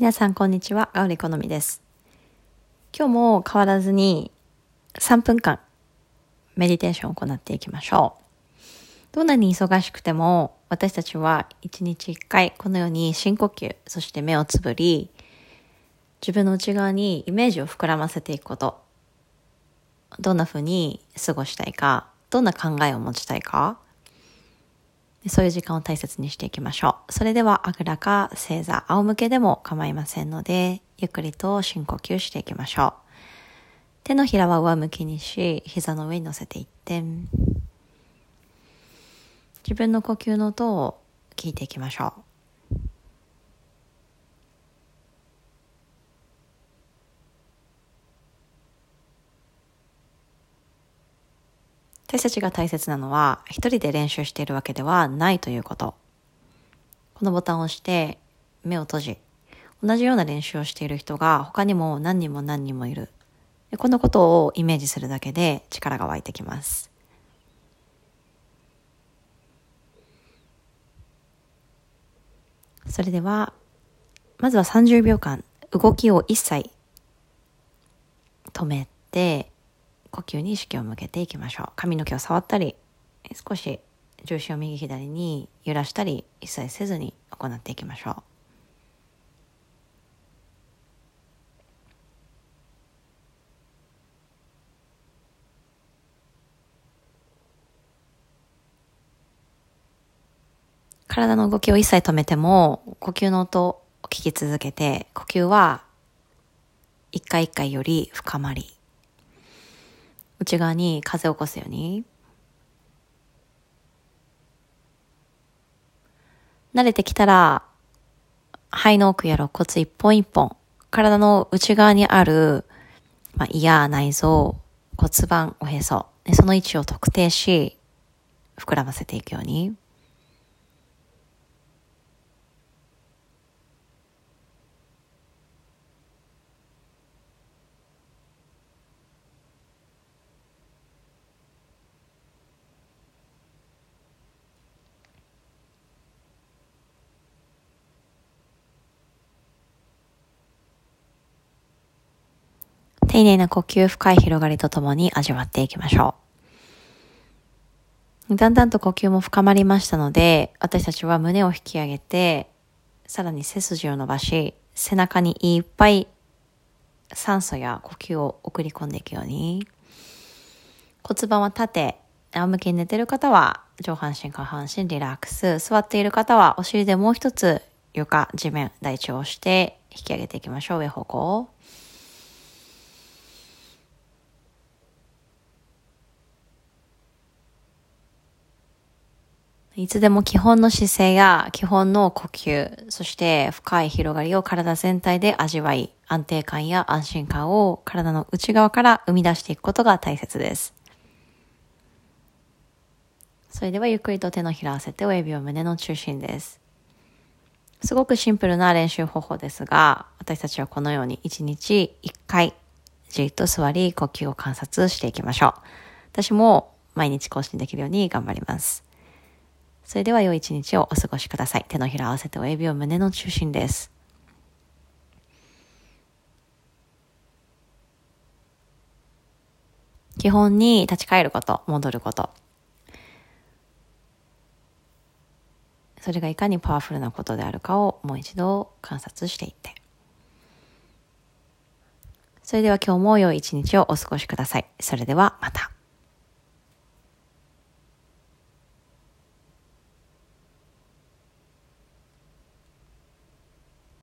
皆さんこんにちは、ガウリコノミです。今日も変わらずに3分間メディテーションを行っていきましょう。どんなに忙しくても私たちは1日1回このように深呼吸、そして目をつぶり、自分の内側にイメージを膨らませていくこと。どんな風に過ごしたいか、どんな考えを持ちたいか、そういう時間を大切にしていきましょう。それでは、あぐらか正座、仰向けでも構いませんので、ゆっくりと深呼吸していきましょう。手のひらは上向きにし、膝の上に乗せていって、自分の呼吸の音を聞いていきましょう。私たちが大切なのは、一人で練習しているわけではないということ。このボタンを押して、目を閉じ、同じような練習をしている人が他にも何人も何人もいる。このことをイメージするだけで力が湧いてきます。それでは、まずは30秒間、動きを一切止めて、呼吸に意識を向けていきましょう。髪の毛を触ったり、少し重心を右左に揺らしたり、一切せずに行っていきましょう。体の動きを一切止めても、呼吸の音を聞き続けて、呼吸は一回一回より深まり、内側に風を起こすように。慣れてきたら、肺の奥や肋骨一本一本、体の内側にある、まあ、胃や内臓、骨盤、おへそ、その位置を特定し、膨らませていくように。丁寧な呼吸、深い広がりとともに味わっていきましょう。だんだんと呼吸も深まりましたので、私たちは胸を引き上げて、さらに背筋を伸ばし、背中にいっぱい酸素や呼吸を送り込んでいくように、骨盤は立て、仰向けに寝てる方は上半身下半身リラックス、座っている方はお尻でもう一つ床、地面、大地を押して引き上げていきましょう、上方向。いつでも基本の姿勢や基本の呼吸、そして深い広がりを体全体で味わい、安定感や安心感を体の内側から生み出していくことが大切です。それではゆっくりと手のひらを合わせて親指を胸の中心です。すごくシンプルな練習方法ですが、私たちはこのように1日1回じっと座り呼吸を観察していきましょう。私も毎日更新できるように頑張ります。それでは良い一日をお過ごしください。手のひら合わせて親指を胸の中心です。基本に立ち返ること、戻ること。それがいかにパワフルなことであるかをもう一度観察していって。それでは今日も良い一日をお過ごしください。それではまた。